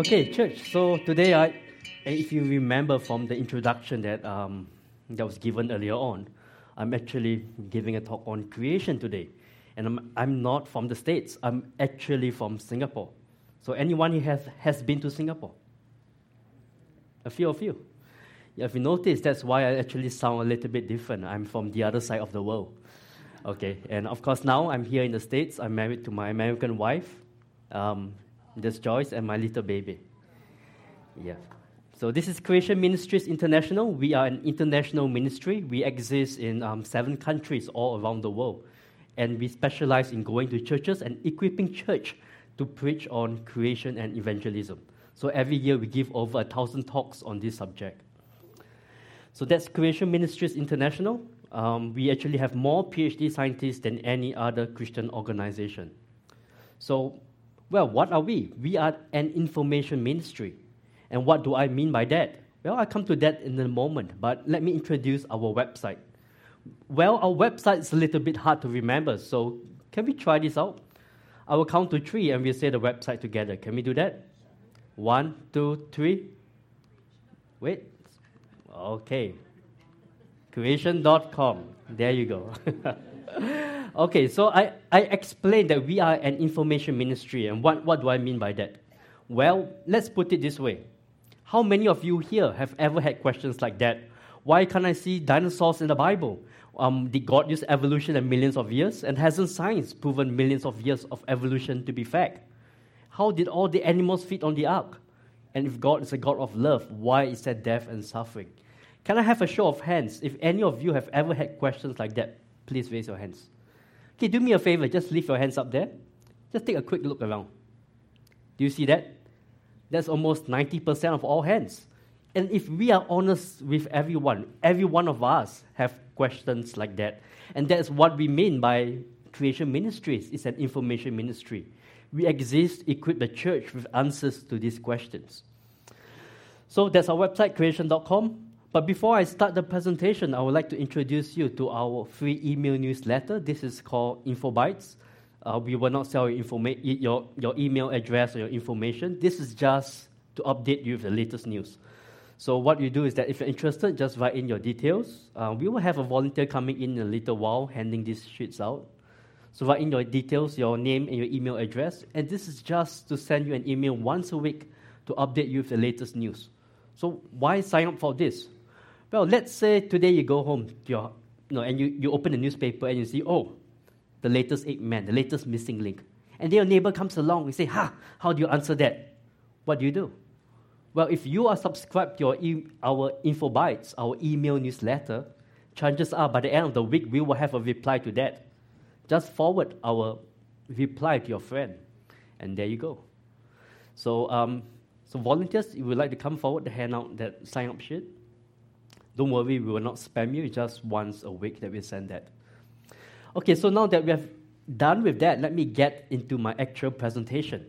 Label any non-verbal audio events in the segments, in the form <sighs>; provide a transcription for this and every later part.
Okay, church. So today, I, if you remember from the introduction that um, that was given earlier on, I'm actually giving a talk on creation today, and I'm I'm not from the states. I'm actually from Singapore. So anyone who has has been to Singapore? A few of you. If you notice, that's why I actually sound a little bit different. I'm from the other side of the world. Okay, and of course now I'm here in the states. I'm married to my American wife. Um, there's Joyce and my little baby. Yeah. So this is Creation Ministries International. We are an international ministry. We exist in um, seven countries all around the world. And we specialize in going to churches and equipping church to preach on creation and evangelism. So every year we give over a thousand talks on this subject. So that's Creation Ministries International. Um, we actually have more PhD scientists than any other Christian organization. So well, what are we? We are an information ministry. And what do I mean by that? Well, I come to that in a moment, but let me introduce our website. Well, our website is a little bit hard to remember, so can we try this out? I will count to three and we'll say the website together. Can we do that? One, two, three. Wait. Okay. Creation.com. There you go. <laughs> okay, so I, I explained that we are an information ministry, and what, what do I mean by that? Well, let's put it this way. How many of you here have ever had questions like that? Why can't I see dinosaurs in the Bible? Um, did God use evolution and millions of years? And hasn't science proven millions of years of evolution to be fact? How did all the animals fit on the ark? And if God is a God of love, why is there death and suffering? Can I have a show of hands if any of you have ever had questions like that? Please raise your hands. Okay, do me a favor, just leave your hands up there. Just take a quick look around. Do you see that? That's almost 90% of all hands. And if we are honest with everyone, every one of us have questions like that. And that's what we mean by creation ministries. It's an information ministry. We exist, equip the church with answers to these questions. So that's our website, creation.com. But before I start the presentation, I would like to introduce you to our free email newsletter. This is called InfoBytes. Uh, we will not sell your, informa- your, your email address or your information. This is just to update you with the latest news. So what you do is that if you're interested, just write in your details. Uh, we will have a volunteer coming in, in a little while handing these sheets out. So write in your details, your name and your email address. And this is just to send you an email once a week to update you with the latest news. So why sign up for this? Well, let's say today you go home your, you know, and you, you open the newspaper and you see, oh, the latest ape man, the latest missing link. And then your neighbor comes along and say, ha, how do you answer that? What do you do? Well, if you are subscribed to your e- our our email newsletter, chances are by the end of the week we will have a reply to that. Just forward our reply to your friend, and there you go. So, um, so volunteers, if you would like to come forward to hand out that sign up sheet, don't worry, we will not spam you. Just once a week that we send that. Okay, so now that we have done with that, let me get into my actual presentation.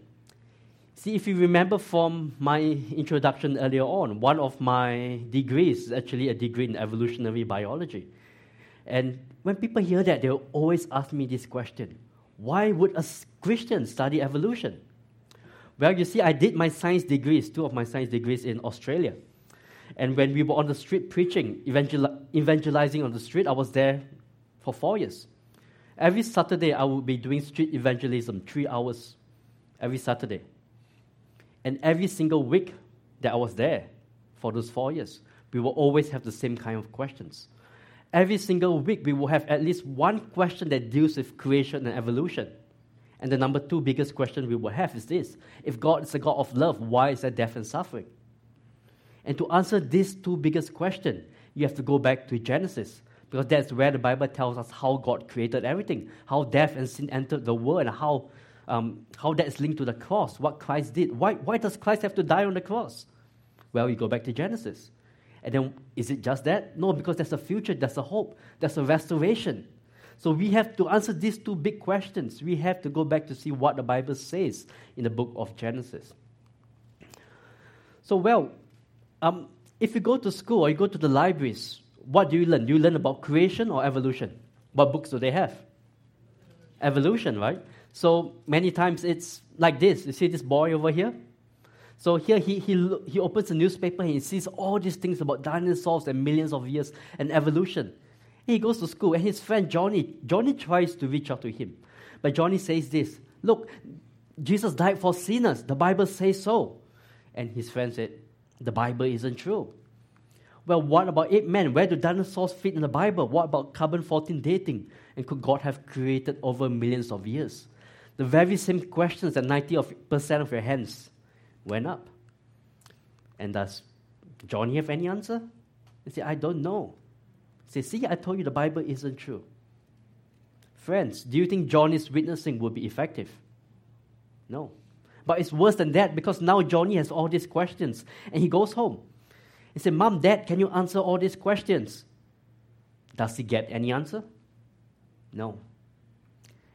See, if you remember from my introduction earlier on, one of my degrees is actually a degree in evolutionary biology. And when people hear that, they'll always ask me this question Why would a Christian study evolution? Well, you see, I did my science degrees, two of my science degrees in Australia. And when we were on the street preaching, evangel- evangelizing on the street, I was there for four years. Every Saturday, I would be doing street evangelism, three hours every Saturday. And every single week that I was there for those four years, we will always have the same kind of questions. Every single week, we will have at least one question that deals with creation and evolution. And the number two biggest question we will have is this If God is a God of love, why is there death and suffering? And to answer these two biggest questions, you have to go back to Genesis, because that's where the Bible tells us how God created everything, how death and sin entered the world, and how, um, how that is linked to the cross, what Christ did. Why, why does Christ have to die on the cross? Well, you go back to Genesis. And then, is it just that? No, because there's a future, there's a hope, there's a restoration. So we have to answer these two big questions. We have to go back to see what the Bible says in the book of Genesis. So, well, um, if you go to school or you go to the libraries, what do you learn? Do you learn about creation or evolution? What books do they have? Evolution, right? So many times it's like this. You see this boy over here? So here he, he, he opens a newspaper and he sees all these things about dinosaurs and millions of years and evolution. He goes to school and his friend Johnny, Johnny tries to reach out to him. But Johnny says this Look, Jesus died for sinners. The Bible says so. And his friend said, The Bible isn't true. Well, what about ape men? Where do dinosaurs fit in the Bible? What about carbon 14 dating? And could God have created over millions of years? The very same questions that 90% of your hands went up. And does Johnny have any answer? He said, I don't know. He said, See, I told you the Bible isn't true. Friends, do you think Johnny's witnessing would be effective? No. But it's worse than that because now Johnny has all these questions and he goes home. He said, Mom, Dad, can you answer all these questions? Does he get any answer? No.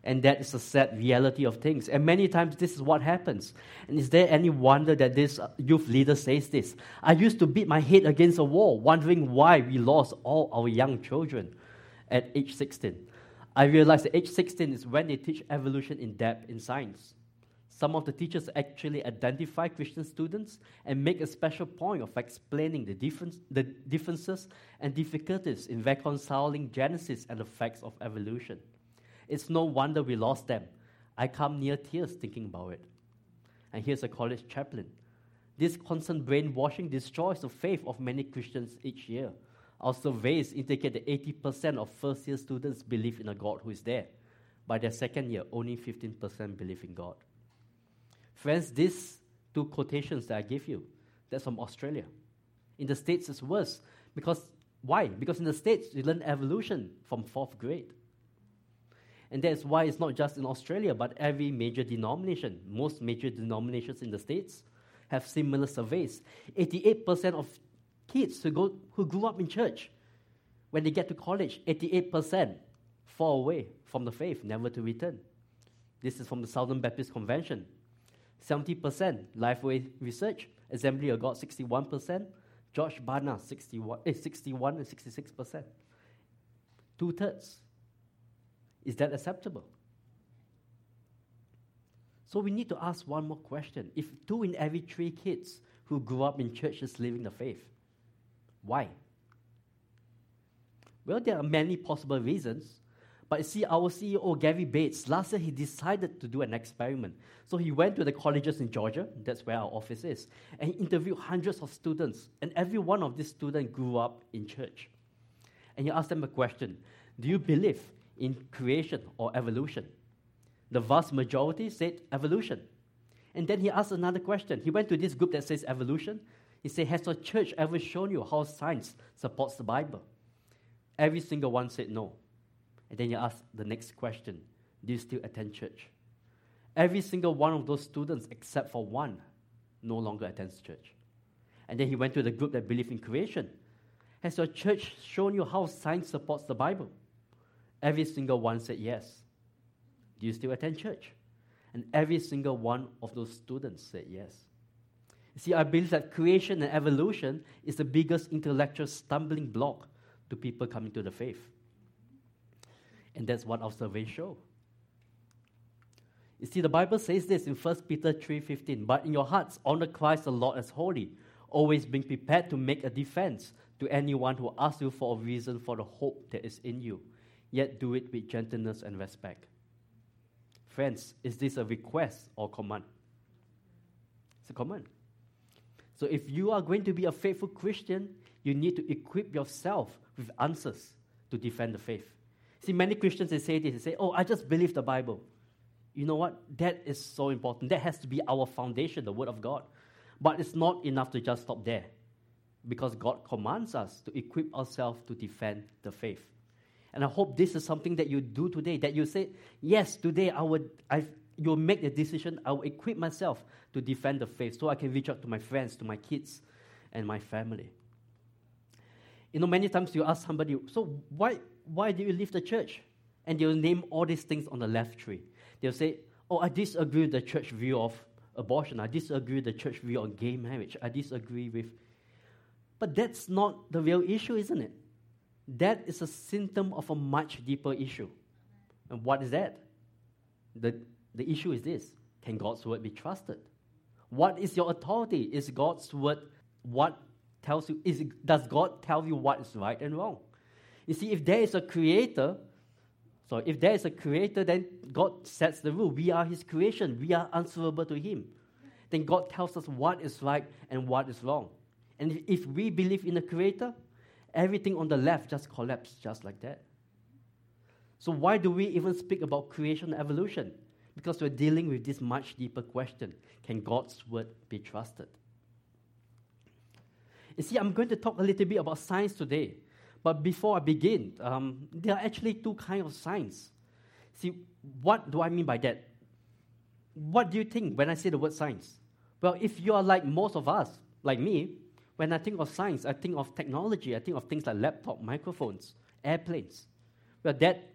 And that is a sad reality of things. And many times this is what happens. And is there any wonder that this uh, youth leader says this? I used to beat my head against a wall, wondering why we lost all our young children at age 16. I realized that age 16 is when they teach evolution in depth in science. Some of the teachers actually identify Christian students and make a special point of explaining the, difference, the differences and difficulties in reconciling Genesis and the facts of evolution. It's no wonder we lost them. I come near tears thinking about it. And here's a college chaplain. This constant brainwashing destroys the faith of many Christians each year. Our surveys indicate that 80% of first year students believe in a God who is there. By their second year, only 15% believe in God. Friends, these two quotations that I gave you, that's from Australia. In the States, it's worse. Because why? Because in the States, you learn evolution from fourth grade. And that's why it's not just in Australia, but every major denomination, most major denominations in the States, have similar surveys. 88% of kids who, go, who grew up in church, when they get to college, 88% fall away from the faith, never to return. This is from the Southern Baptist Convention. 70% Lifeway Research, Assembly of God 61%, George Barna 61, eh, 61 and 66%. Two thirds. Is that acceptable? So we need to ask one more question. If two in every three kids who grew up in churches living the faith, why? Well, there are many possible reasons. But see, our CEO, Gary Bates, last year he decided to do an experiment. So he went to the colleges in Georgia, that's where our office is, and he interviewed hundreds of students. And every one of these students grew up in church. And he asked them a question Do you believe in creation or evolution? The vast majority said evolution. And then he asked another question. He went to this group that says evolution. He said, Has the church ever shown you how science supports the Bible? Every single one said no. And then you ask the next question Do you still attend church? Every single one of those students, except for one, no longer attends church. And then he went to the group that believed in creation. Has your church shown you how science supports the Bible? Every single one said yes. Do you still attend church? And every single one of those students said yes. You see, I believe that creation and evolution is the biggest intellectual stumbling block to people coming to the faith. And that's what our show. You see, the Bible says this in 1 Peter 3.15, But in your hearts, honor Christ the Lord as holy, always being prepared to make a defense to anyone who asks you for a reason for the hope that is in you, yet do it with gentleness and respect. Friends, is this a request or command? It's a command. So if you are going to be a faithful Christian, you need to equip yourself with answers to defend the faith. See, many Christians they say this, they say, Oh, I just believe the Bible. You know what? That is so important. That has to be our foundation, the Word of God. But it's not enough to just stop there. Because God commands us to equip ourselves to defend the faith. And I hope this is something that you do today, that you say, Yes, today I would I you'll make the decision, I will equip myself to defend the faith so I can reach out to my friends, to my kids, and my family. You know, many times you ask somebody, so why, why do you leave the church? And they'll name all these things on the left tree. They'll say, oh, I disagree with the church view of abortion. I disagree with the church view on gay marriage. I disagree with. But that's not the real issue, isn't it? That is a symptom of a much deeper issue. And what is that? The, the issue is this Can God's word be trusted? What is your authority? Is God's word what tells you? Is, does God tell you what is right and wrong? You see, if there is a creator, so if there is a creator, then God sets the rule. We are his creation. We are answerable to him. Then God tells us what is right and what is wrong. And if we believe in the creator, everything on the left just collapses just like that. So why do we even speak about creation and evolution? Because we're dealing with this much deeper question. Can God's word be trusted? You see, I'm going to talk a little bit about science today. But before I begin, um, there are actually two kinds of science. See, what do I mean by that? What do you think when I say the word science? Well, if you are like most of us, like me, when I think of science, I think of technology. I think of things like laptop, microphones, airplanes. Well, that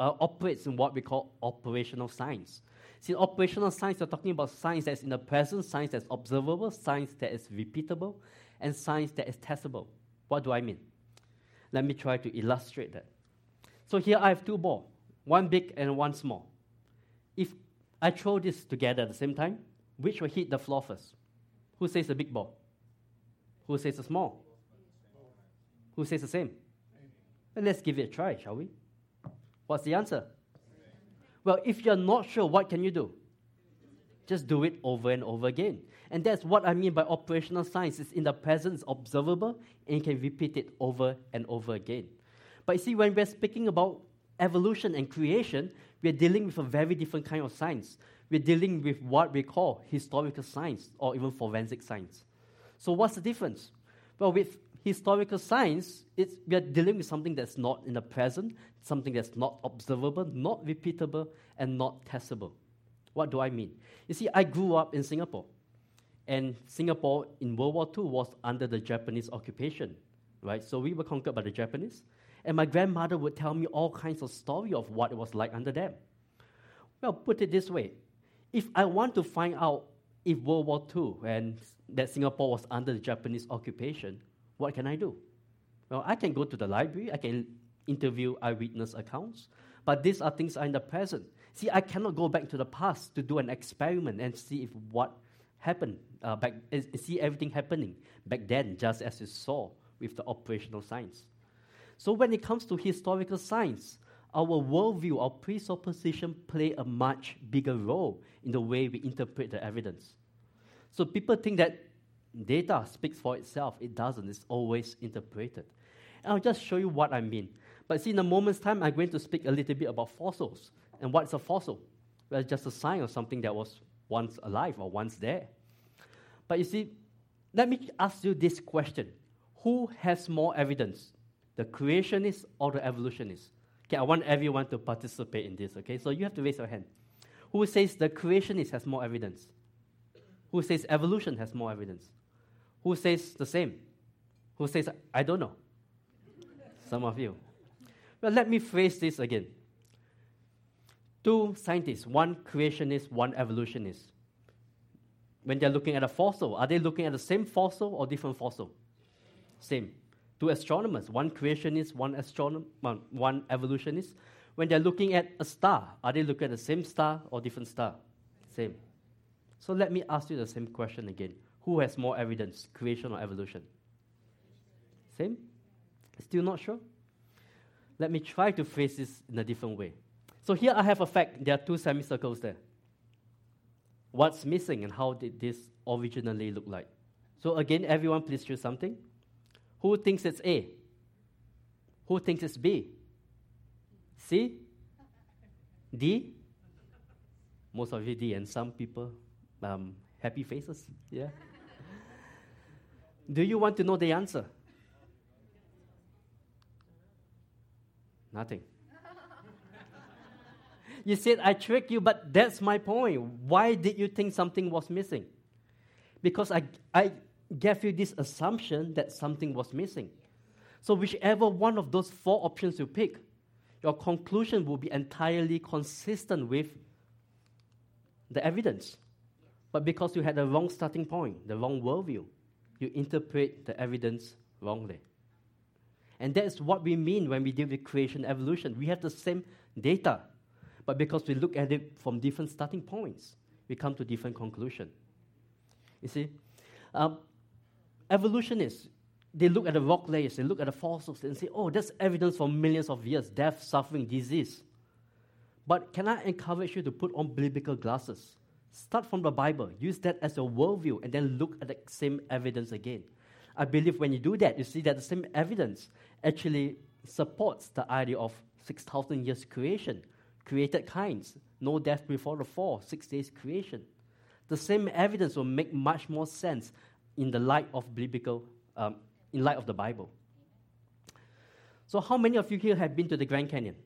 uh, operates in what we call operational science. See, operational science, we're talking about science that's in the present, science that's observable, science that is repeatable, and science that is testable. What do I mean? Let me try to illustrate that. So here I have two balls, one big and one small. If I throw this together at the same time, which will hit the floor first? Who says the big ball? Who says the small? Who says the same? Let's give it a try, shall we? What's the answer? Well, if you're not sure, what can you do? Just do it over and over again. And that's what I mean by operational science. It's in the present, it's observable, and you can repeat it over and over again. But you see, when we're speaking about evolution and creation, we're dealing with a very different kind of science. We're dealing with what we call historical science or even forensic science. So, what's the difference? Well, with historical science, it's, we are dealing with something that's not in the present, something that's not observable, not repeatable, and not testable. What do I mean? You see, I grew up in Singapore. And Singapore in World War II was under the Japanese occupation, right? So we were conquered by the Japanese. And my grandmother would tell me all kinds of story of what it was like under them. Well, put it this way. If I want to find out if World War II and that Singapore was under the Japanese occupation, what can I do? Well, I can go to the library, I can interview eyewitness accounts, but these are things are in the present. See, I cannot go back to the past to do an experiment and see if what happened uh, back, see everything happening back then, just as you saw with the operational science. So when it comes to historical science, our worldview, our presupposition play a much bigger role in the way we interpret the evidence. So people think that data speaks for itself. It doesn't. It's always interpreted. And I'll just show you what I mean. But see, in a moment's time, I'm going to speak a little bit about fossils. And what's a fossil? Well, it's just a sign of something that was once alive or once there. But you see, let me ask you this question Who has more evidence, the creationist or the evolutionist? Okay, I want everyone to participate in this, okay? So you have to raise your hand. Who says the creationist has more evidence? Who says evolution has more evidence? Who says the same? Who says, I don't know? Some of you. Well, let me phrase this again. Two scientists, one creationist, one evolutionist. When they're looking at a fossil, are they looking at the same fossil or different fossil? Same. Two astronomers, one creationist, one astronomer, one evolutionist. When they're looking at a star, are they looking at the same star or different star? Same. So let me ask you the same question again. Who has more evidence, creation or evolution? Same? Still not sure? Let me try to phrase this in a different way. So here I have a fact. There are two semicircles there. What's missing and how did this originally look like? So again, everyone please choose something. Who thinks it's A? Who thinks it's B? C? D? Most of you D, and some people um, happy faces. Yeah. Do you want to know the answer? Nothing. You said I tricked you, but that's my point. Why did you think something was missing? Because I, I gave you this assumption that something was missing. So, whichever one of those four options you pick, your conclusion will be entirely consistent with the evidence. But because you had the wrong starting point, the wrong worldview, you interpret the evidence wrongly. And that's what we mean when we deal with creation evolution. We have the same data, but because we look at it from different starting points, we come to different conclusion. You see? Um, evolutionists, they look at the rock layers, they look at the fossils, and say, oh, that's evidence for millions of years death, suffering, disease. But can I encourage you to put on biblical glasses? Start from the Bible, use that as your worldview, and then look at the same evidence again. I believe when you do that, you see that the same evidence actually supports the idea of 6,000 years creation, created kinds, no death before the fall, six days creation. The same evidence will make much more sense in the light of biblical, um, in light of the Bible. So, how many of you here have been to the Grand Canyon?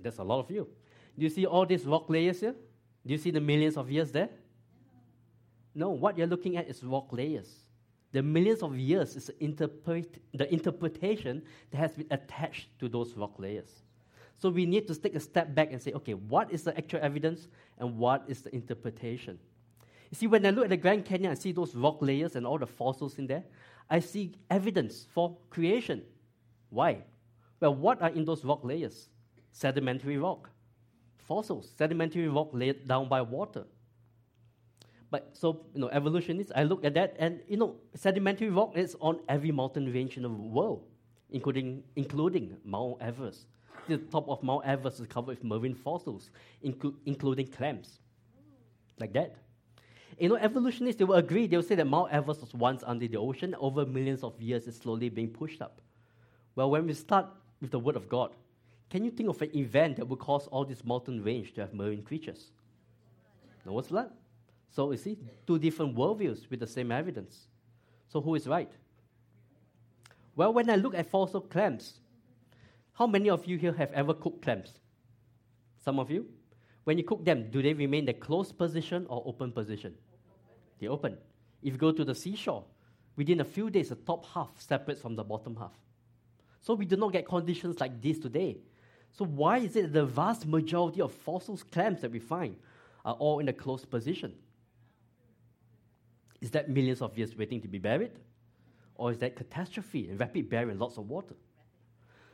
There's a lot of you. Do you see all these rock layers here? Do you see the millions of years there? No, what you're looking at is rock layers. The millions of years is interpret, the interpretation that has been attached to those rock layers. So we need to take a step back and say, okay, what is the actual evidence and what is the interpretation? You see, when I look at the Grand Canyon, I see those rock layers and all the fossils in there. I see evidence for creation. Why? Well, what are in those rock layers? Sedimentary rock. Fossils, sedimentary rock laid down by water. But so, you know, evolutionists, I look at that and, you know, sedimentary rock is on every mountain range in the world, including, including Mount Everest. The top of Mount Everest is covered with marine fossils, inclu- including clams. Like that. You know, evolutionists, they will agree. They will say that Mount Everest was once under the ocean. Over millions of years, it's slowly being pushed up. Well, when we start with the Word of God, can you think of an event that would cause all this mountain range to have marine creatures? No, Noah's flood. So you see, two different worldviews with the same evidence. So who is right? Well, when I look at fossil clams, how many of you here have ever cooked clams? Some of you? When you cook them, do they remain in the closed position or open position? They open. If you go to the seashore, within a few days, the top half separates from the bottom half. So we do not get conditions like this today. So why is it that the vast majority of fossil clams that we find are all in a closed position? Is that millions of years waiting to be buried? Or is that catastrophe and rapid burial lots of water?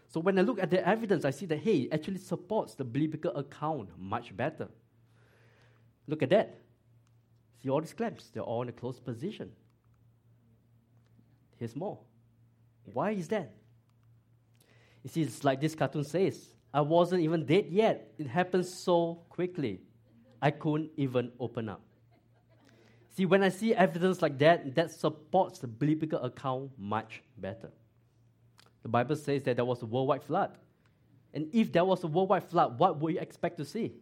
So when I look at the evidence, I see that, hey, it actually supports the biblical account much better. Look at that. See all these clams, they're all in a closed position. Here's more. Why is that? You see, it's like this cartoon says I wasn't even dead yet. It happened so quickly. I couldn't even open up. See, when I see evidence like that, that supports the biblical account much better. The Bible says that there was a worldwide flood. And if there was a worldwide flood, what would you expect to see?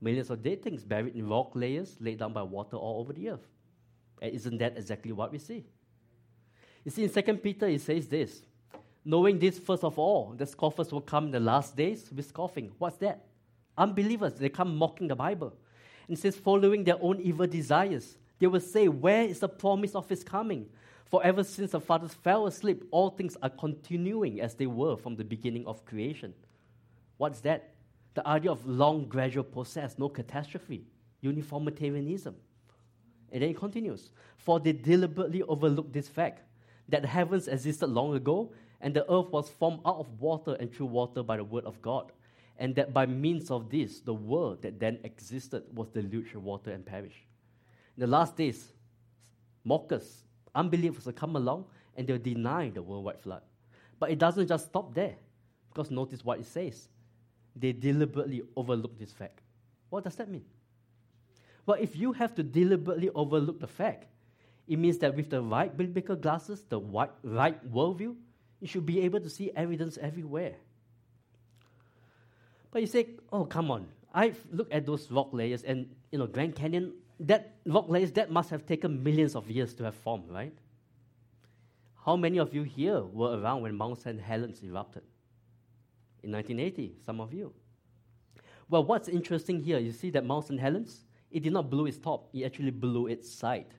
Millions of dead things buried in rock layers laid down by water all over the earth. And isn't that exactly what we see? You see, in 2 Peter, it says this Knowing this, first of all, the scoffers will come in the last days with scoffing. What's that? Unbelievers, they come mocking the Bible and says, following their own evil desires. They will say, Where is the promise of his coming? For ever since the fathers fell asleep, all things are continuing as they were from the beginning of creation. What's that? The idea of long, gradual process, no catastrophe, uniformitarianism. And then it continues. For they deliberately overlooked this fact that the heavens existed long ago, and the earth was formed out of water and through water by the word of God and that by means of this, the world that then existed was deluged with water and perished. In the last days, mockers, unbelievers will come along and they'll deny the worldwide flood. But it doesn't just stop there, because notice what it says. They deliberately overlook this fact. What does that mean? Well, if you have to deliberately overlook the fact, it means that with the right biblical glasses, the right, right worldview, you should be able to see evidence everywhere. But you say, oh, come on. I look at those rock layers and, you know, Grand Canyon, that rock layers, that must have taken millions of years to have formed, right? How many of you here were around when Mount St. Helens erupted? In 1980, some of you. Well, what's interesting here, you see that Mount St. Helens, it did not blow its top, it actually blew its side.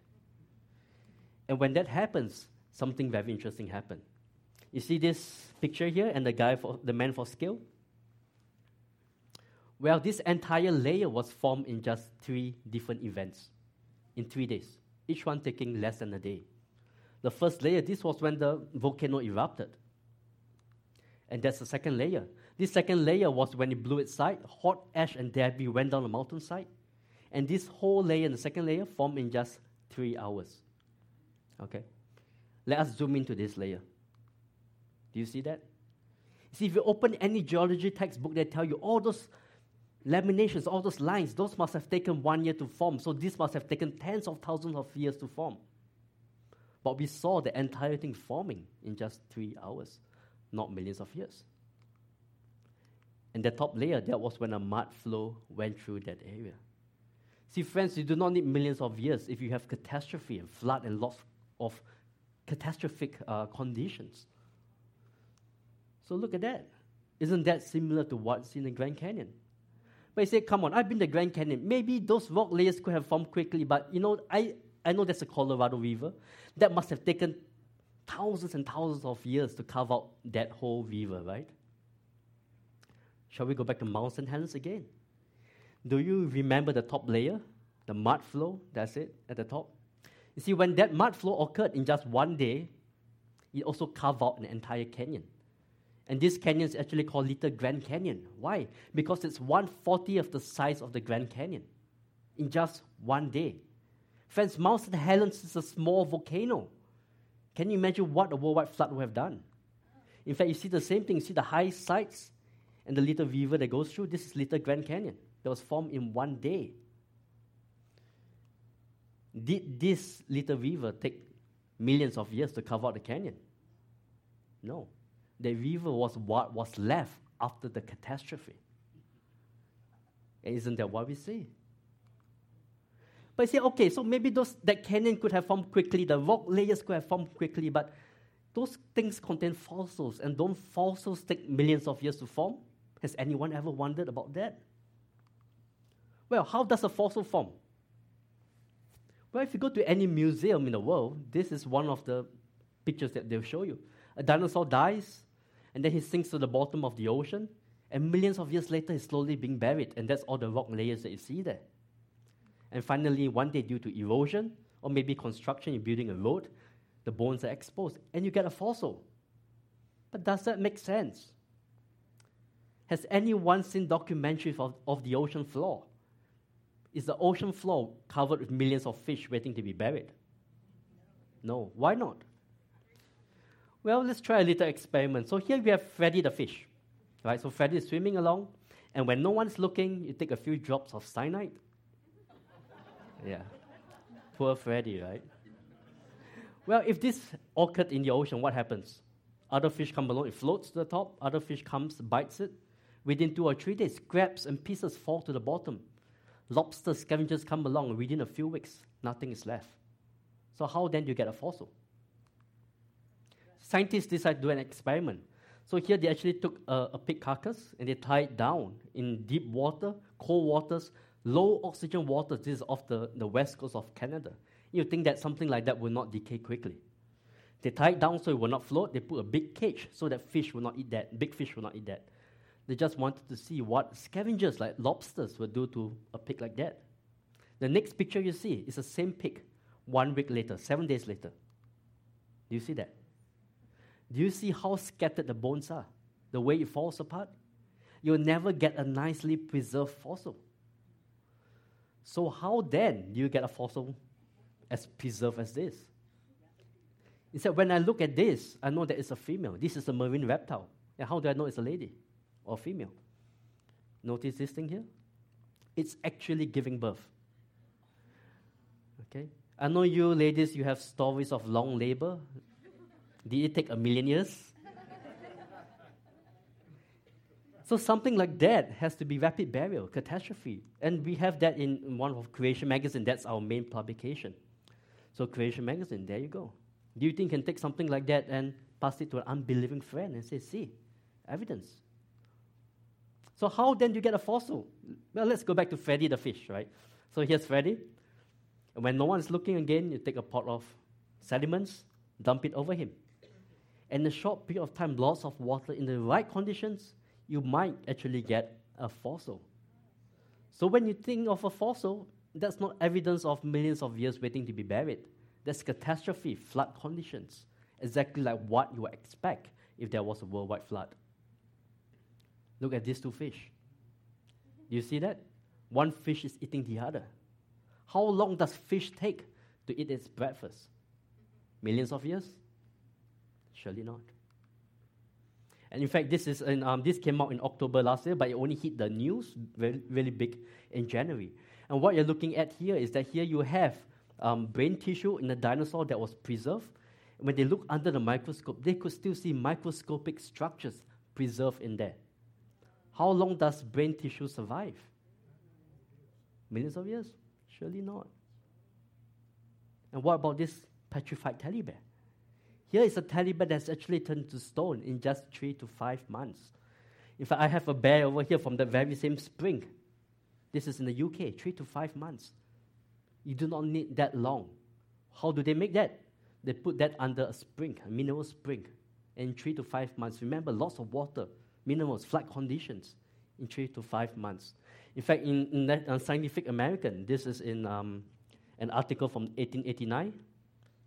And when that happens, something very interesting happened. You see this picture here and the guy for the man for scale? Well, this entire layer was formed in just three different events in three days, each one taking less than a day. The first layer, this was when the volcano erupted. And that's the second layer. This second layer was when it blew its side, hot ash and debris went down the mountainside. And this whole layer the second layer formed in just three hours. Okay? Let us zoom into this layer. Do you see that? See, if you open any geology textbook, they tell you all those laminations, all those lines, those must have taken one year to form. So this must have taken tens of thousands of years to form. But we saw the entire thing forming in just three hours, not millions of years. And the top layer, that was when a mud flow went through that area. See, friends, you do not need millions of years if you have catastrophe and flood and lots of catastrophic uh, conditions. So look at that. Isn't that similar to what's in the Grand Canyon? But you say, come on, I've been to the Grand Canyon. Maybe those rock layers could have formed quickly, but you know, I, I know there's a Colorado River. That must have taken thousands and thousands of years to carve out that whole river, right? Shall we go back to Mount St. Helens again? Do you remember the top layer? The mud flow, that's it, at the top? You see, when that mud flow occurred in just one day, it also carved out an entire canyon. And this canyon is actually called Little Grand Canyon. Why? Because it's 140th of the size of the Grand Canyon in just one day. Friends, Mount St. Helens is a small volcano. Can you imagine what a worldwide flood would have done? In fact, you see the same thing. You see the high sides and the little river that goes through. This is Little Grand Canyon that was formed in one day. Did this little river take millions of years to cover out the canyon? No the river was what was left after the catastrophe. Isn't that what we see? But you say, okay, so maybe those that canyon could have formed quickly, the rock layers could have formed quickly, but those things contain fossils, and don't fossils take millions of years to form? Has anyone ever wondered about that? Well, how does a fossil form? Well, if you go to any museum in the world, this is one of the pictures that they'll show you. A dinosaur dies, and then he sinks to the bottom of the ocean, and millions of years later, he's slowly being buried, and that's all the rock layers that you see there. And finally, one day, due to erosion, or maybe construction, you're building a road, the bones are exposed, and you get a fossil. But does that make sense? Has anyone seen documentaries of, of the ocean floor? Is the ocean floor covered with millions of fish waiting to be buried? No. Why not? Well, let's try a little experiment. So here we have Freddy the fish. Right? So Freddy is swimming along, and when no one's looking, you take a few drops of cyanide. <laughs> yeah. Poor Freddy, right? Well, if this occurred in the ocean, what happens? Other fish come along, it floats to the top, other fish comes, bites it. Within two or three days, scraps and pieces fall to the bottom. Lobster scavengers come along, within a few weeks, nothing is left. So how then do you get a fossil? Scientists decided to do an experiment. So here they actually took a, a pig carcass and they tied it down in deep water, cold waters, low oxygen waters. This is off the, the west coast of Canada. You think that something like that will not decay quickly. They tie it down so it will not float. They put a big cage so that fish will not eat that. Big fish will not eat that. They just wanted to see what scavengers like lobsters would do to a pig like that. The next picture you see is the same pig one week later, seven days later. Do you see that? Do you see how scattered the bones are? The way it falls apart? You'll never get a nicely preserved fossil. So, how then do you get a fossil as preserved as this? Instead, when I look at this, I know that it's a female. This is a marine reptile. And how do I know it's a lady or female? Notice this thing here? It's actually giving birth. Okay? I know you ladies, you have stories of long labor. Did it take a million years? so something like that has to be rapid burial, catastrophe. And we have that in one of Creation Magazine. That's our main publication. So Creation Magazine, there you go. Do you think you can take something like that and pass it to an unbelieving friend and say, see, evidence. So how then do you get a fossil? Well, let's go back to Freddy the fish, right? So here's Freddy. And when no one's looking again, you take a pot of sediments, dump it over him in a short period of time, lots of water in the right conditions, you might actually get a fossil. So when you think of a fossil, that's not evidence of millions of years waiting to be buried. That's catastrophe, flood conditions, exactly like what you would expect if there was a worldwide flood. Look at these two fish. Do you see that? One fish is eating the other. How long does fish take to eat its breakfast? Millions of years? Surely not. And in fact, this, is in, um, this came out in October last year, but it only hit the news very, really big in January. And what you're looking at here is that here you have um, brain tissue in a dinosaur that was preserved. When they look under the microscope, they could still see microscopic structures preserved in there. How long does brain tissue survive? Millions of years? Surely not. And what about this petrified teddy bear? Here is a bear that's actually turned to stone in just three to five months. In fact, I have a bear over here from the very same spring. This is in the UK, three to five months. You do not need that long. How do they make that? They put that under a spring, a mineral spring, in three to five months. Remember, lots of water, minerals, flood conditions in three to five months. In fact, in, in that, uh, Scientific American, this is in um, an article from 1889.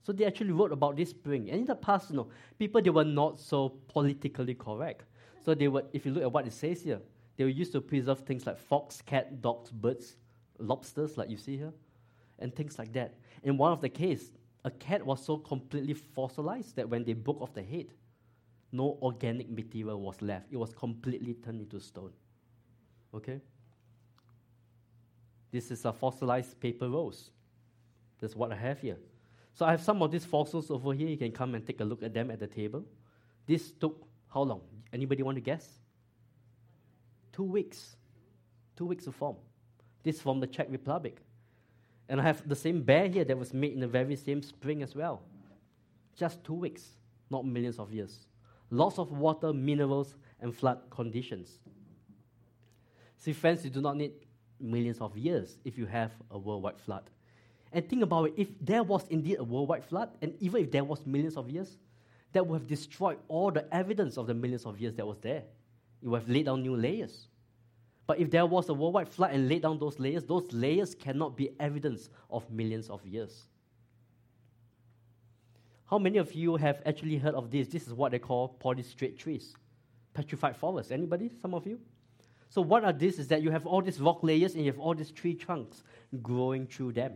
So they actually wrote about this spring. And in the past, you know, people they were not so politically correct. So they were, if you look at what it says here, they were used to preserve things like fox, cat, dogs, birds, lobsters, like you see here, and things like that. In one of the cases, a cat was so completely fossilized that when they broke off the head, no organic material was left. It was completely turned into stone. Okay? This is a fossilized paper rose. That's what I have here. So I have some of these fossils over here. You can come and take a look at them at the table. This took how long? Anybody want to guess? Two weeks. Two weeks to form. This from the Czech Republic. And I have the same bear here that was made in the very same spring as well. Just two weeks, not millions of years. Lots of water, minerals, and flood conditions. See, friends, you do not need millions of years if you have a worldwide flood. And think about it if there was indeed a worldwide flood, and even if there was millions of years, that would have destroyed all the evidence of the millions of years that was there. It would have laid down new layers. But if there was a worldwide flood and laid down those layers, those layers cannot be evidence of millions of years. How many of you have actually heard of this? This is what they call polystrate trees, petrified forests. Anybody? Some of you? So what are these? Is that you have all these rock layers and you have all these tree trunks growing through them.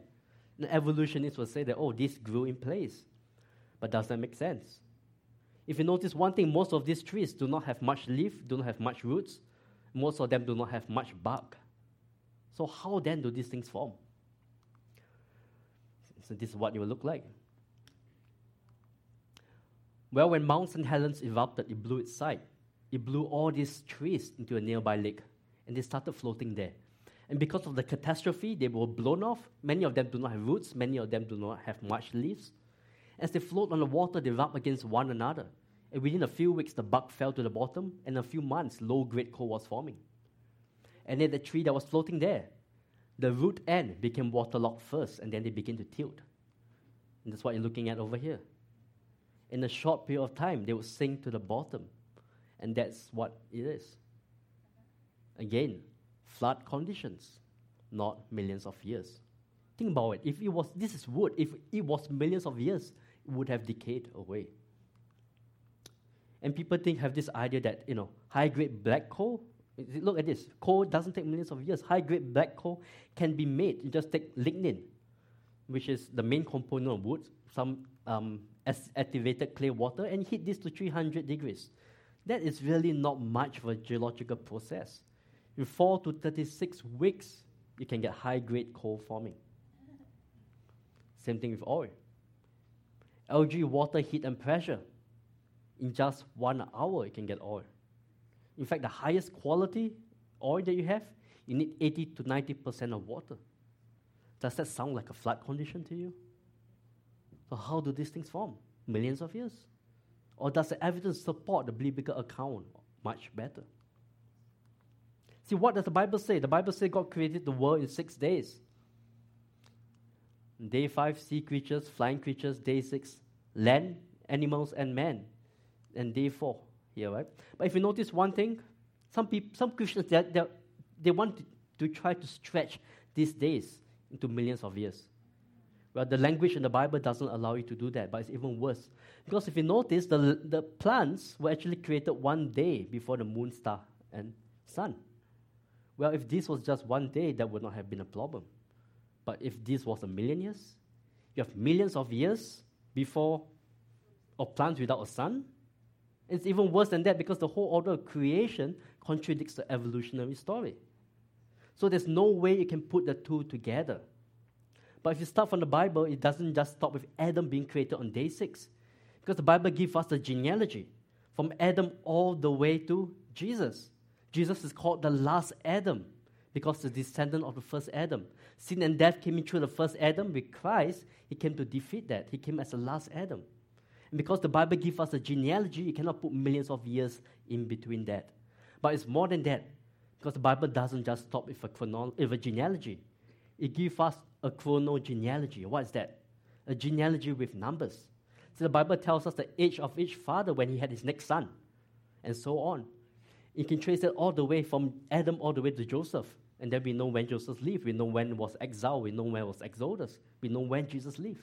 Evolutionists will say that, oh, this grew in place. But does that make sense? If you notice one thing, most of these trees do not have much leaf, do not have much roots. Most of them do not have much bark. So how then do these things form? So this is what it will look like. Well, when Mount St. Helens erupted, it blew its side. It blew all these trees into a nearby lake, and they started floating there. And because of the catastrophe, they were blown off. Many of them do not have roots, many of them do not have much leaves. As they float on the water, they rub against one another. And within a few weeks, the bark fell to the bottom, and a few months, low grade coal was forming. And then the tree that was floating there, the root end became waterlogged first, and then they begin to tilt. And that's what you're looking at over here. In a short period of time, they would sink to the bottom. And that's what it is. Again, flood conditions, not millions of years. Think about it. If it was, this is wood, if it was millions of years, it would have decayed away. And people think, have this idea that, you know, high grade black coal, look at this, coal doesn't take millions of years. High grade black coal can be made. You just take lignin, which is the main component of wood, some um, activated clay water, and heat this to 300 degrees. That is really not much of a geological process. In 4 to 36 weeks, you can get high grade coal forming. Same thing with oil. algae water, heat, and pressure. In just one hour, you can get oil. In fact, the highest quality oil that you have, you need 80 to 90% of water. Does that sound like a flood condition to you? So, how do these things form? Millions of years? Or does the evidence support the biblical account much better? See, what does the Bible say? The Bible says God created the world in six days. Day five, sea creatures, flying creatures. Day six, land, animals, and man. And day four, here, right? But if you notice one thing, some people, some Christians, they, they, they want to, to try to stretch these days into millions of years. Well, the language in the Bible doesn't allow you to do that, but it's even worse. Because if you notice, the, the plants were actually created one day before the moon, star, and sun. Well, if this was just one day, that would not have been a problem. But if this was a million years, you have millions of years before of plants without a sun. It's even worse than that because the whole order of creation contradicts the evolutionary story. So there's no way you can put the two together. But if you start from the Bible, it doesn't just stop with Adam being created on day six. Because the Bible gives us the genealogy from Adam all the way to Jesus. Jesus is called the last Adam because the descendant of the first Adam. Sin and death came in through the first Adam. With Christ, he came to defeat that. He came as the last Adam. And because the Bible gives us a genealogy, you cannot put millions of years in between that. But it's more than that. Because the Bible doesn't just stop with a, chrono- with a genealogy. It gives us a chronogenealogy. What is that? A genealogy with numbers. So the Bible tells us the age of each father when he had his next son, and so on. You can trace it all the way from Adam all the way to Joseph. And then we know when Joseph lived. We know when was exile. We know when was Exodus. We know when Jesus lived.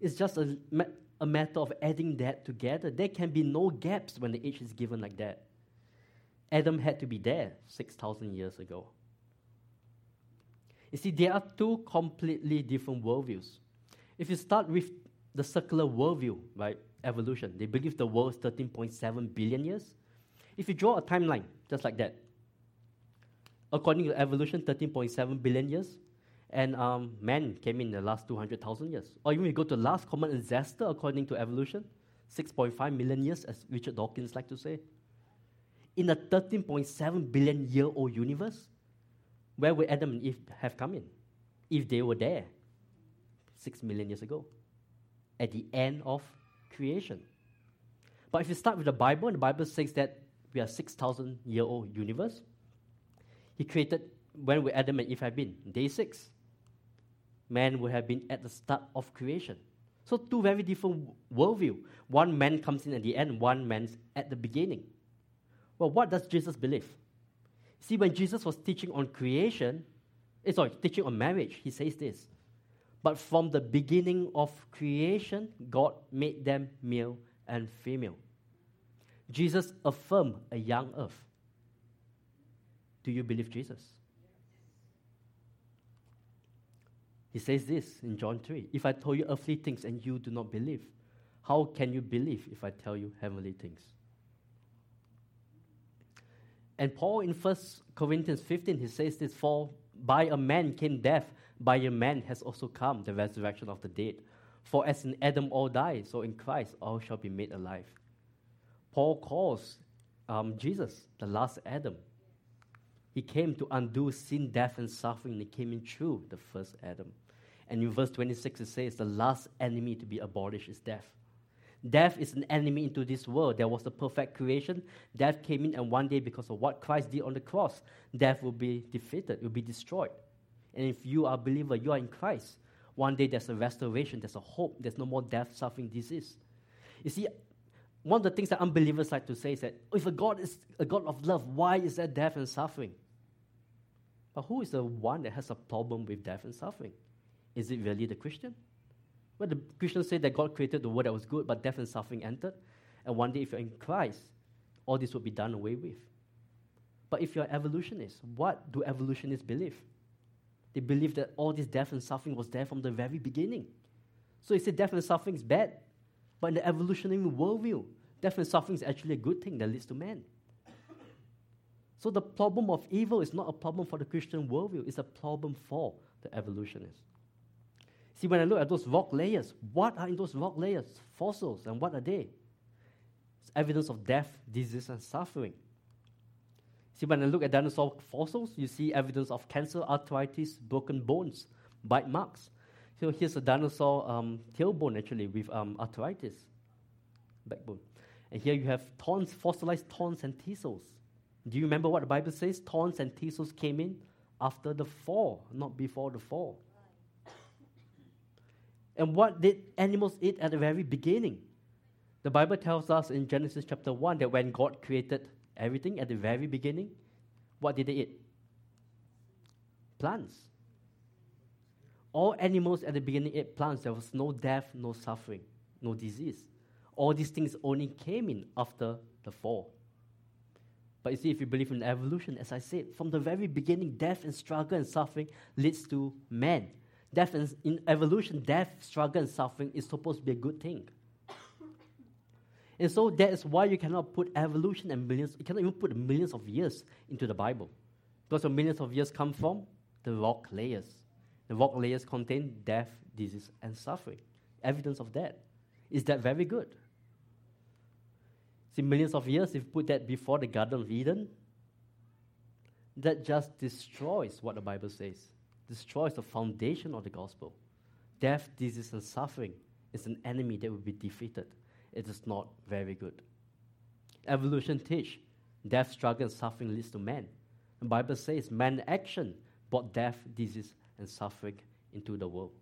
It's just a, a matter of adding that together. There can be no gaps when the age is given like that. Adam had to be there 6,000 years ago. You see, there are two completely different worldviews. If you start with the circular worldview, right, evolution, they believe the world is 13.7 billion years. If you draw a timeline just like that, according to evolution, 13.7 billion years, and um, man came in the last 200,000 years. Or even if you go to the last common ancestor, according to evolution, 6.5 million years, as Richard Dawkins like to say. In a 13.7 billion year old universe, where would Adam and Eve have come in? If they were there six million years ago, at the end of creation. But if you start with the Bible, and the Bible says that we are 6,000 year old universe, He created when would Adam and Eve have been? Day six. Man would have been at the start of creation. So two very different worldview. One man comes in at the end, one man's at the beginning. Well, what does Jesus believe? See, when Jesus was teaching on creation, eh, sorry, teaching on marriage, he says this. But from the beginning of creation, God made them male and female. Jesus affirmed a young earth. Do you believe Jesus? He says this in John 3 If I told you earthly things and you do not believe, how can you believe if I tell you heavenly things? And Paul in 1 Corinthians 15, he says this For by a man came death, by a man has also come the resurrection of the dead. For as in Adam all die, so in Christ all shall be made alive. Paul calls um, Jesus the last Adam. He came to undo sin, death, and suffering. He came in through the first Adam. And in verse 26, it says, The last enemy to be abolished is death. Death is an enemy into this world. There was the perfect creation. Death came in, and one day, because of what Christ did on the cross, death will be defeated, it will be destroyed. And if you are a believer, you are in Christ. One day there's a restoration, there's a hope, there's no more death, suffering, disease. You see, one of the things that unbelievers like to say is that if a God is a God of love, why is there death and suffering? But who is the one that has a problem with death and suffering? Is it really the Christian? Well, the Christians say that God created the world that was good, but death and suffering entered. And one day, if you're in Christ, all this will be done away with. But if you're an evolutionist, what do evolutionists believe? They believe that all this death and suffering was there from the very beginning. So you say death and suffering is bad. But in the evolutionary worldview, and suffering is actually a good thing that leads to man. So the problem of evil is not a problem for the Christian worldview, it's a problem for the evolutionists. See, when I look at those rock layers, what are in those rock layers? Fossils, and what are they? It's evidence of death, disease, and suffering. See, when I look at dinosaur fossils, you see evidence of cancer, arthritis, broken bones, bite marks. So here's a dinosaur um, tailbone actually with um, arthritis, backbone. And here you have thorns, fossilized thorns and thistles. Do you remember what the Bible says? Thorns and thistles came in after the fall, not before the fall. <coughs> And what did animals eat at the very beginning? The Bible tells us in Genesis chapter 1 that when God created everything at the very beginning, what did they eat? Plants. All animals at the beginning ate plants. There was no death, no suffering, no disease. All these things only came in after the fall. But you see, if you believe in evolution, as I said, from the very beginning, death and struggle and suffering leads to man. Death and, in evolution, death, struggle, and suffering is supposed to be a good thing. And so that is why you cannot put evolution and millions, you cannot even put millions of years into the Bible. Because the millions of years come from the rock layers. The rock layers contain death, disease, and suffering. Evidence of that. Is that very good? See, millions of years, if you put that before the Garden of Eden, that just destroys what the Bible says, destroys the foundation of the gospel. Death, disease, and suffering is an enemy that will be defeated. It is not very good. Evolution teach death, struggle, and suffering leads to man. The Bible says man action brought death, disease, and suffering into the world.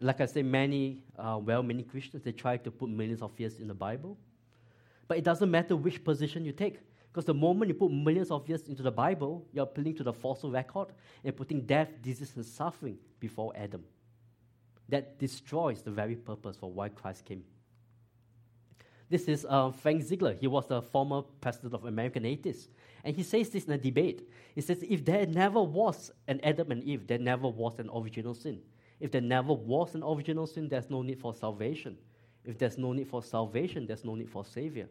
Like I said, many, uh, well, many Christians, they try to put millions of years in the Bible. But it doesn't matter which position you take. Because the moment you put millions of years into the Bible, you're appealing to the fossil record and putting death, disease, and suffering before Adam. That destroys the very purpose for why Christ came. This is uh, Frank Zindler. He was the former president of American Atheists. And he says this in a debate. He says, if there never was an Adam and Eve, there never was an original sin. If there never was an original sin, there's no need for salvation. If there's no need for salvation, there's no need for Savior.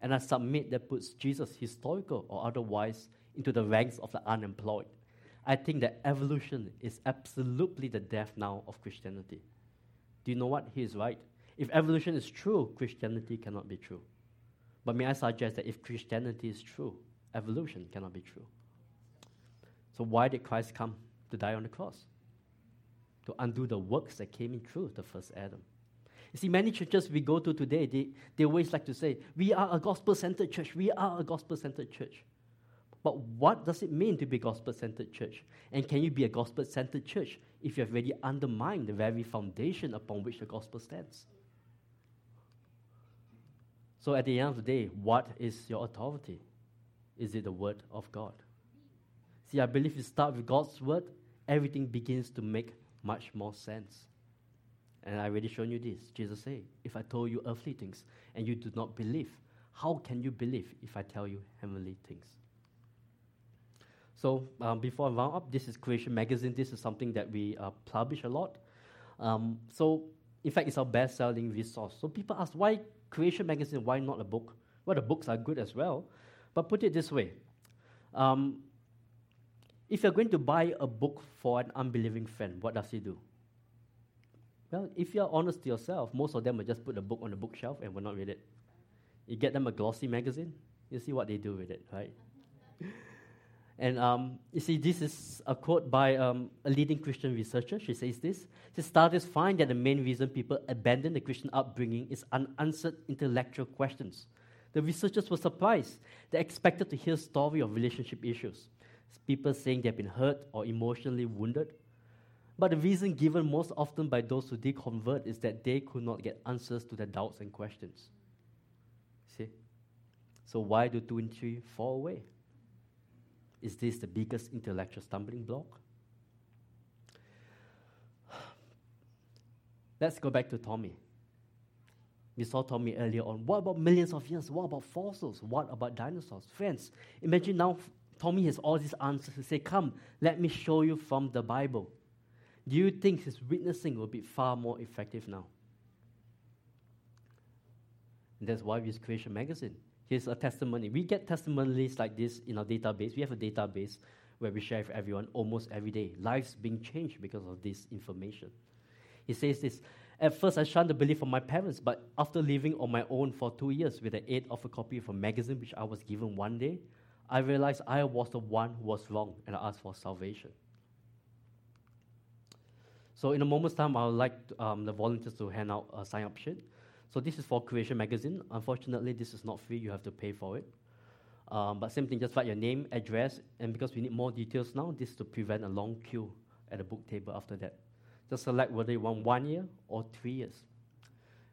And I submit that puts Jesus, historical or otherwise, into the ranks of the unemployed. I think that evolution is absolutely the death now of Christianity. Do you know what? He is right. If evolution is true, Christianity cannot be true. But may I suggest that if Christianity is true, evolution cannot be true. So why did Christ come to die on the cross? To undo the works that came in through the first Adam. You see, many churches we go to today, they, they always like to say, we are a gospel centered church. We are a gospel centered church. But what does it mean to be a gospel centered church? And can you be a gospel centered church if you have already undermined the very foundation upon which the gospel stands? So at the end of the day, what is your authority? Is it the word of God? See, I believe you start with God's word, everything begins to make much more sense. And I already shown you this. Jesus said, If I told you earthly things and you do not believe, how can you believe if I tell you heavenly things? So um, before I round up, this is Creation Magazine. This is something that we uh, publish a lot. Um, so in fact, it's our best-selling resource. So people ask, why Creation Magazine? Why not a book? Well, the books are good as well. But put it this way. Um, if you're going to buy a book for an unbelieving friend, what does he do? Well, if you're honest to yourself, most of them will just put the book on the bookshelf and will not read it. You get them a glossy magazine, you see what they do with it, right? <laughs> and um, you see, this is a quote by um, a leading Christian researcher. She says this. She studies find that the main reason people abandon the Christian upbringing is unanswered intellectual questions. The researchers were surprised. They expected to hear story of relationship issues. People saying they've been hurt or emotionally wounded, but the reason given most often by those who did convert is that they could not get answers to their doubts and questions. See? So why do two and three fall away? Is this the biggest intellectual stumbling block? <sighs> Let's go back to Tommy. We saw Tommy earlier on. What about millions of years? What about fossils? What about dinosaurs? Friends, imagine now Tommy has all these answers to say, Come, let me show you from the Bible do you think his witnessing will be far more effective now? And that's why we use Creation Magazine. Here's a testimony. We get testimonies like this in our database. We have a database where we share with everyone almost every day. Lives being changed because of this information. He says this At first, I shunned the belief of my parents, but after living on my own for two years with the aid of a copy of a magazine which I was given one day, I realized I was the one who was wrong and I asked for salvation. So in a moment's time, I would like um, the volunteers to hand out a sign-up sheet. So this is for Creation Magazine. Unfortunately, this is not free. You have to pay for it. Um, but same thing, just write your name, address, and because we need more details now, this is to prevent a long queue at the book table after that. Just select whether you want one year or three years.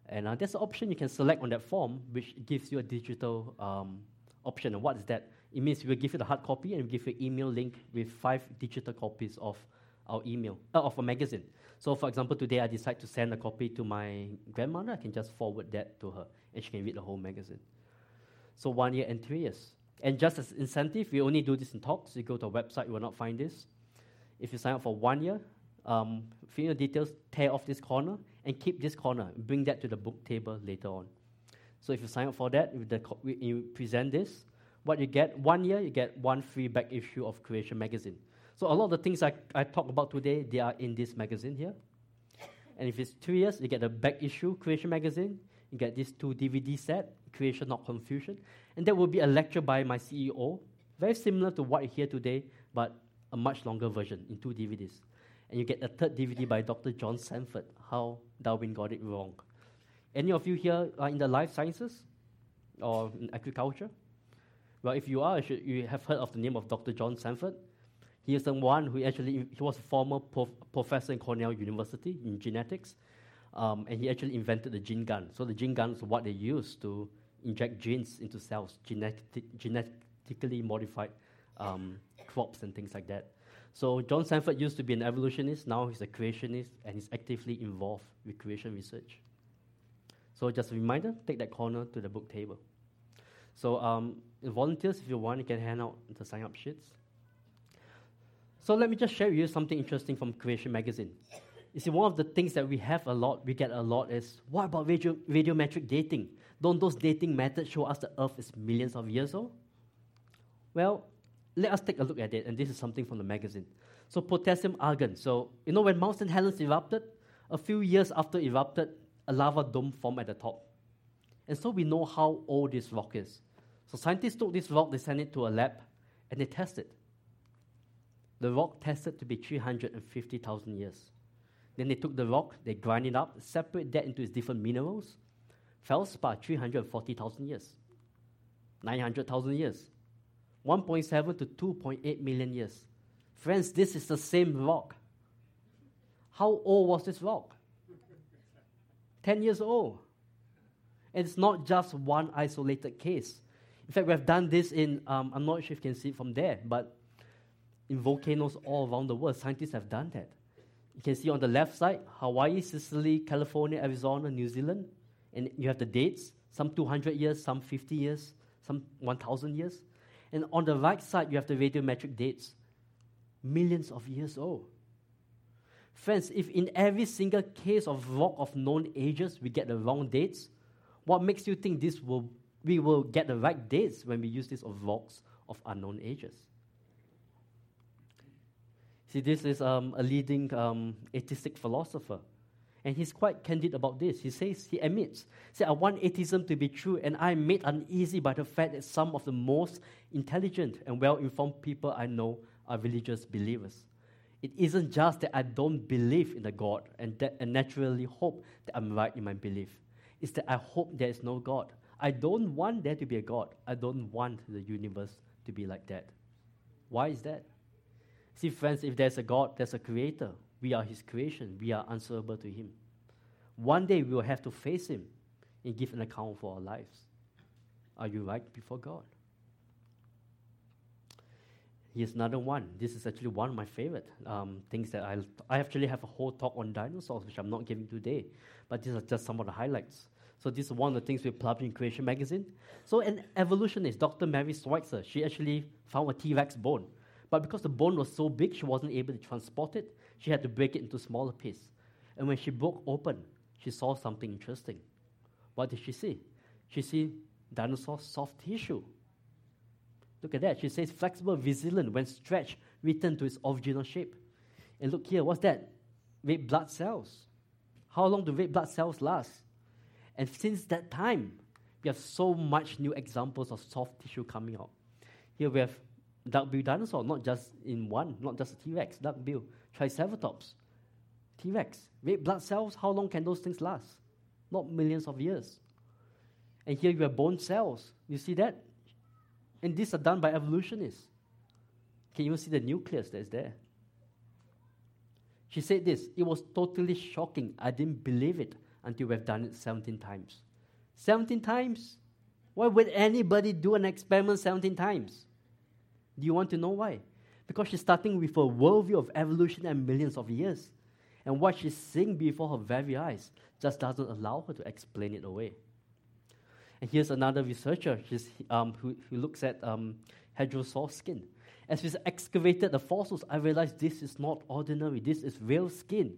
And uh, there's an option you can select on that form, which gives you a digital um, option. And what is that? It means we will give you the hard copy and we give you an email link with five digital copies of our email, uh, of a magazine. So, for example, today I decide to send a copy to my grandmother. I can just forward that to her, and she can read the whole magazine. So, one year and three years. And just as incentive, we only do this in talks. You go to our website, you will not find this. If you sign up for one year, um, fill in your details, tear off this corner, and keep this corner. Bring that to the book table later on. So if you sign up for that, the, you present this, what you get, one year, you get one free back issue of Creation Magazine. So a lot of the things I, I talk about today, they are in this magazine here. And if it's two years, you get the back issue Creation Magazine. You get this two DVD set, Creation Not Confusion. And there will be a lecture by my CEO, very similar to what you hear today, but a much longer version in two DVDs. And you get a third DVD by Dr. John Sanford, How Darwin Got It Wrong. Any of you here are in the life sciences or in agriculture? Well, if you are, you have heard of the name of Dr. John Sanford. He is the one who actually, he was a former prof, professor in Cornell University in genetics, um, and he actually invented the gene gun. So the gene gun is what they use to inject genes into cells, genetic, genetically modified um, crops and things like that. So John Sanford used to be an evolutionist, now he's a creationist, and he's actively involved with creation research. So just a reminder, take that corner to the book table. So um, volunteers, if you want, you can hand out the sign-up sheets. So let me just share with you something interesting from Creation Magazine. You see, one of the things that we have a lot, we get a lot, is what about radio, radiometric dating? Don't those dating methods show us the Earth is millions of years old? Well, let us take a look at it, and this is something from the magazine. So, potassium argon. So, you know, when Mount St. Helens erupted, a few years after erupted, a lava dome formed at the top. And so we know how old this rock is. So scientists took this rock, they sent it to a lab, and they tested. The rock tested to be 350,000 years. Then they took the rock, they grind it up, separate that into its different minerals. Feldspar, 340,000 years. 900,000 years. 1.7 to 2.8 million years. Friends, this is the same rock. How old was this rock? <laughs> 10 years old. And it's not just one isolated case. In fact, we have done this in, um, I'm not sure if you can see it from there, but in volcanoes all around the world, scientists have done that. You can see on the left side Hawaii, Sicily, California, Arizona, New Zealand, and you have the dates some 200 years, some 50 years, some 1,000 years. And on the right side, you have the radiometric dates, millions of years old. Friends, if in every single case of rock of known ages we get the wrong dates, what makes you think this will we will get the right dates when we use this of rocks of unknown ages? See, this is um, a leading um, atheistic philosopher. And he's quite candid about this. He says, he admits, say, I want atheism to be true, and I'm made uneasy by the fact that some of the most intelligent and well informed people I know are religious believers. It isn't just that I don't believe in a God and, that, and naturally hope that I'm right in my belief. It's that I hope there is no God. I don't want there to be a God. I don't want the universe to be like that. Why is that? See, friends, if there's a God, there's a creator. We are his creation. We are answerable to him. One day we will have to face him and give an account for our lives. Are you right before God? Here's another one. This is actually one of my favorite um, things that I, I actually have a whole talk on dinosaurs, which I'm not giving today, but these are just some of the highlights. So this is one of the things we published in Creation Magazine. So an evolutionist, Dr. Mary Schweitzer, she actually found a T-Rex bone. But because the bone was so big, she wasn't able to transport it. She had to break it into smaller pieces. And when she broke open, she saw something interesting. What did she see? She see dinosaur soft tissue. Look at that. She says flexible, resilient, when stretched, return to its original shape. And look here, what's that? Red blood cells. How long do red blood cells last? And since that time, we have so much new examples of soft tissue coming out. Here we have duck-bill dinosaur, not just in one, not just a T-Rex, duck-bill, Triceratops, T-Rex. Red blood cells, how long can those things last? Not millions of years. And here you have bone cells. You see that? And these are done by evolutionists. Can you see the nucleus that's there? She said this it was totally shocking. I didn't believe it until we've done it 17 times. 17 times? Why would anybody do an experiment 17 times? Do you want to know why? Because she's starting with a worldview of evolution and millions of years. And what she's seeing before her very eyes just doesn't allow her to explain it away. And here's another researcher um, who, who looks at um, hadrosaur skin. As we excavated the fossils, I realized this is not ordinary. This is real skin.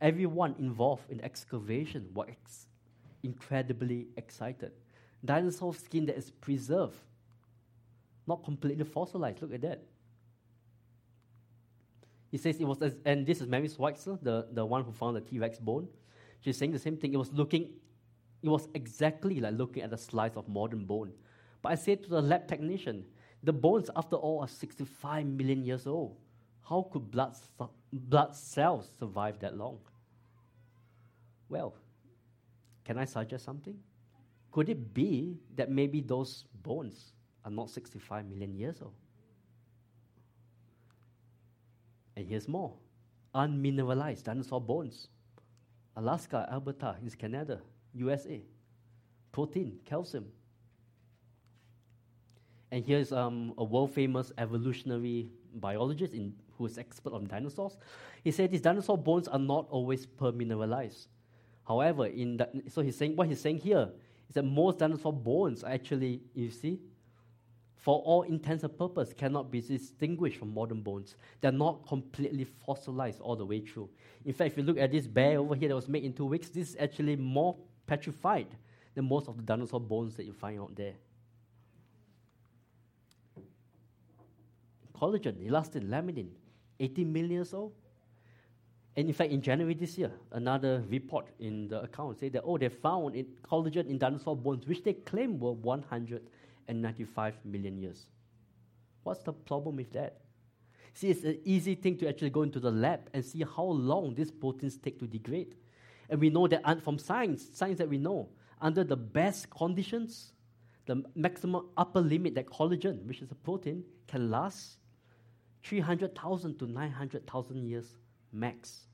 Everyone involved in excavation was ex- incredibly excited. Dinosaur skin that is preserved, not completely fossilized. Look at that. He says it was, and this is Mary Schweitzer, the, the one who found the T Rex bone. She's saying the same thing. It was looking, it was exactly like looking at a slice of modern bone. But I said to the lab technician, the bones, after all, are 65 million years old. How could blood, blood cells survive that long? Well, can I suggest something? Could it be that maybe those bones are not 65 million years old? And here's more unmineralized dinosaur bones. Alaska, Alberta, in Canada, USA. Protein, calcium. And here's um, a world famous evolutionary biologist in, who is expert on dinosaurs. He said these dinosaur bones are not always permineralized. However, in that, so he's saying what he's saying here is that most dinosaur bones are actually, you see, for all intents and purposes, cannot be distinguished from modern bones. They're not completely fossilized all the way through. In fact, if you look at this bear over here that was made in two weeks, this is actually more petrified than most of the dinosaur bones that you find out there. Collagen, elastin, laminin, 18 million years old. And in fact, in January this year, another report in the account said that, oh, they found in collagen in dinosaur bones, which they claim were 195 million years. What's the problem with that? See, it's an easy thing to actually go into the lab and see how long these proteins take to degrade. And we know that from science, science that we know, under the best conditions, the maximum upper limit that collagen, which is a protein, can last 300,000 to 900,000 years max.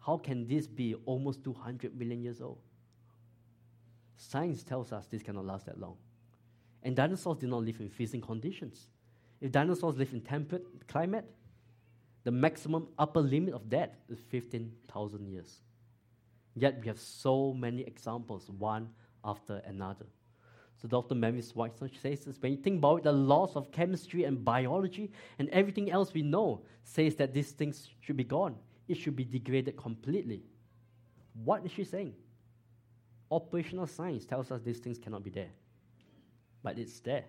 How can this be almost 200 million years old? Science tells us this cannot last that long. And dinosaurs did not live in freezing conditions. If dinosaurs live in temperate climate, the maximum upper limit of that is 15,000 years. Yet we have so many examples, one after another. So Dr. Mary Schweitzer says this, when you think about it, the laws of chemistry and biology and everything else we know says that these things should be gone. It should be degraded completely. What is she saying? Operational science tells us these things cannot be there. But it's there.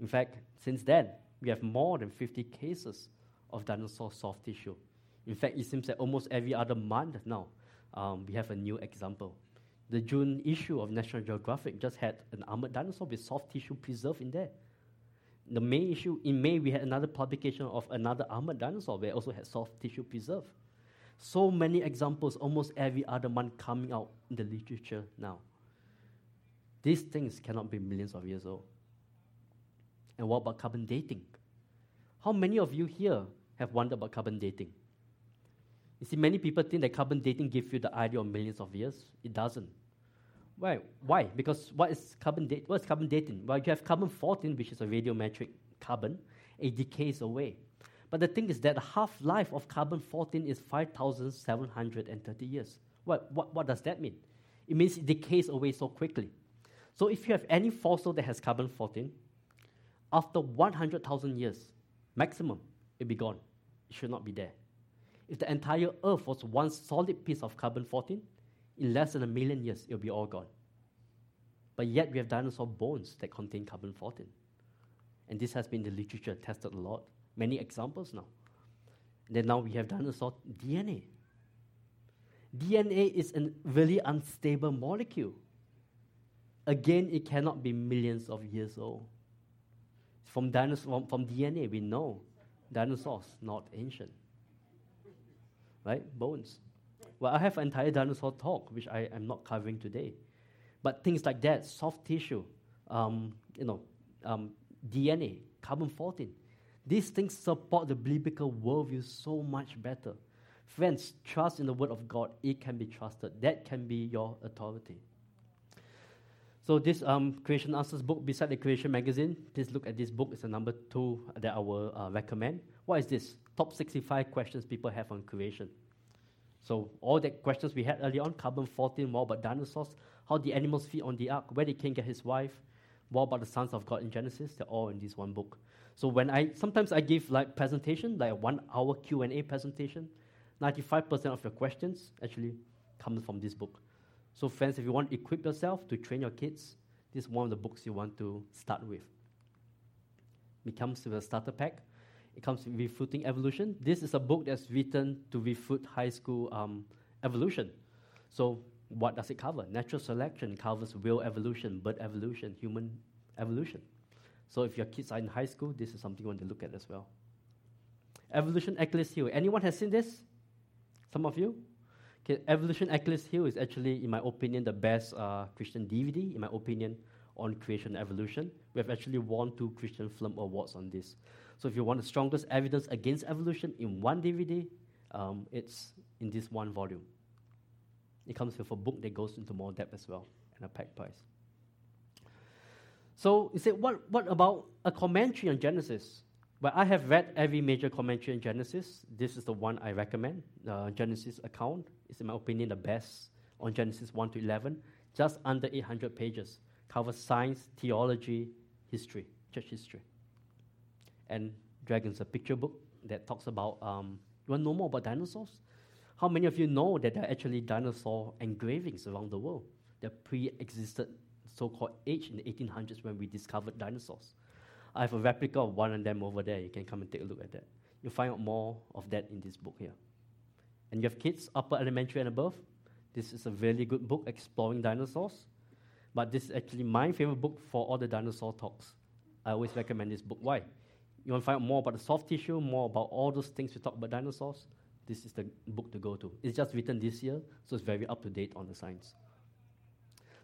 In fact, since then, we have more than 50 cases of dinosaur soft tissue. In fact, it seems that almost every other month now, um, we have a new example. The June issue of National Geographic just had an armored dinosaur with soft tissue preserved in there. The May issue, in May, we had another publication of another armored dinosaur where also had soft tissue preserved. So many examples, almost every other month coming out in the literature now. These things cannot be millions of years old. And what about carbon dating? How many of you here have wondered about carbon dating? You see, many people think that carbon dating gives you the idea of millions of years. It doesn't. Why? Why? Because what is carbon date? What is carbon dating? Well, you have carbon 14, which is a radiometric carbon. It decays away. But the thing is that the half life of carbon 14 is 5,730 years. What, what, what does that mean? It means it decays away so quickly. So if you have any fossil that has carbon 14, after 100,000 years, maximum, it'll be gone. It should not be there. If the entire Earth was one solid piece of carbon 14, in less than a million years, it'll be all gone. But yet, we have dinosaur bones that contain carbon 14. And this has been the literature tested a lot. Many examples now. And then now we have dinosaur DNA. DNA is a really unstable molecule. Again, it cannot be millions of years old. From, dinosaur, from, from DNA, we know dinosaurs not ancient right? Bones. Well, I have an entire dinosaur talk, which I am not covering today. But things like that, soft tissue, um, you know, um, DNA, carbon 14, these things support the biblical worldview so much better. Friends, trust in the word of God. It can be trusted. That can be your authority. So this um, Creation Answers book, beside the Creation magazine, please look at this book. It's the number two that I will uh, recommend. What is this? Top 65 questions people have on creation. So all the questions we had earlier on, carbon 14, more about dinosaurs, how the animals feed on the ark, where did Cain get his wife, What about the sons of God in Genesis? They're all in this one book. So when I sometimes I give like presentation, like a one hour Q and A presentation, 95% of your questions actually comes from this book. So friends, if you want to equip yourself to train your kids, this is one of the books you want to start with. It comes with a starter pack. It comes with Refuting Evolution. This is a book that's written to refute high school um, evolution. So what does it cover? Natural selection covers real evolution, bird evolution, human evolution. So if your kids are in high school, this is something you want to look at as well. Evolution Achilles Heel. Anyone has seen this? Some of you? Okay, Evolution Achilles Heel is actually, in my opinion, the best uh, Christian DVD, in my opinion, on creation and evolution. We have actually won two Christian Film Awards on this. So if you want the strongest evidence against evolution in one DVD, um, it's in this one volume. It comes with a book that goes into more depth as well, and a pack price. So you say, what, what about a commentary on Genesis? Well, I have read every major commentary on Genesis. This is the one I recommend. The Genesis account is, in my opinion, the best on Genesis 1 to 11, just under 800 pages. Covers science, theology, history, church history. And Dragons, a picture book that talks about, um, you want to know more about dinosaurs? How many of you know that there are actually dinosaur engravings around the world that pre existed so called age in the 1800s when we discovered dinosaurs? I have a replica of one of them over there. You can come and take a look at that. You'll find out more of that in this book here. And you have kids, upper elementary and above. This is a really good book exploring dinosaurs. But this is actually my favorite book for all the dinosaur talks. I always recommend this book. Why? You want to find out more about the soft tissue, more about all those things we talk about dinosaurs? this is the book to go to. It's just written this year, so it's very up to date on the science.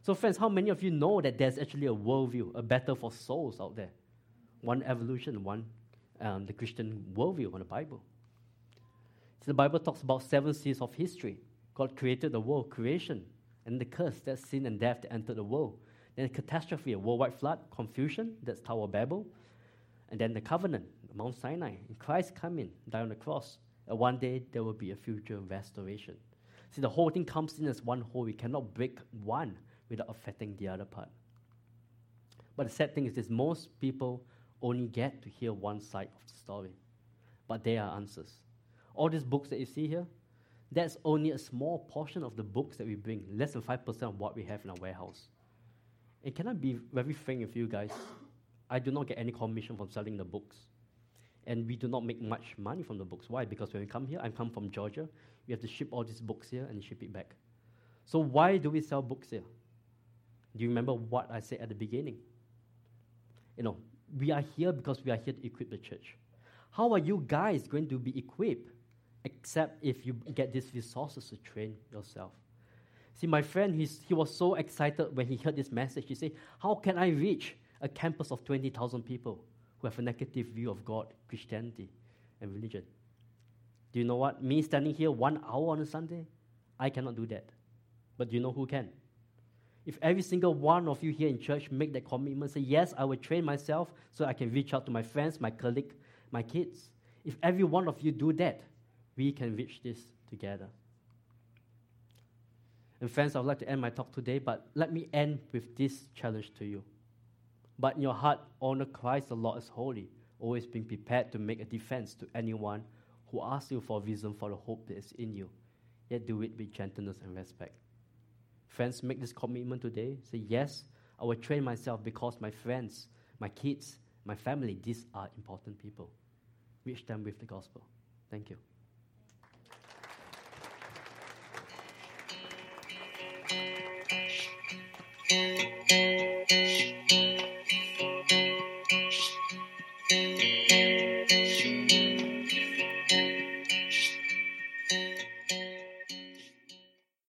So, friends, how many of you know that there's actually a worldview, a battle for souls out there? One evolution, one um, the Christian worldview on the Bible. So the Bible talks about seven C's of history. God created the world, creation, and the curse, that's sin and death that entered the world. Then catastrophe, a worldwide flood, confusion, that's Tower Babel. And then the covenant, Mount Sinai. Christ come in, die on the cross. And one day there will be a future restoration. See, the whole thing comes in as one whole. We cannot break one without affecting the other part. But the sad thing is this most people only get to hear one side of the story. But there are answers. All these books that you see here, that's only a small portion of the books that we bring, less than 5% of what we have in our warehouse. And can I be very frank with you guys? I do not get any commission from selling the books and we do not make much money from the books. Why? Because when we come here, I come from Georgia, we have to ship all these books here and ship it back. So why do we sell books here? Do you remember what I said at the beginning? You know, we are here because we are here to equip the church. How are you guys going to be equipped except if you get these resources to train yourself? See, my friend, he's, he was so excited when he heard this message. He said, How can I reach a campus of 20,000 people? who have a negative view of God, Christianity, and religion. Do you know what? Me standing here one hour on a Sunday, I cannot do that. But do you know who can? If every single one of you here in church make that commitment, say, Yes, I will train myself so I can reach out to my friends, my colleague, my kids. If every one of you do that, we can reach this together. And friends, I would like to end my talk today, but let me end with this challenge to you. But in your heart, honor Christ the Lord as holy, always being prepared to make a defense to anyone who asks you for reason for the hope that is in you. Yet do it with gentleness and respect. Friends, make this commitment today. Say, Yes, I will train myself because my friends, my kids, my family, these are important people. Reach them with the gospel. Thank you.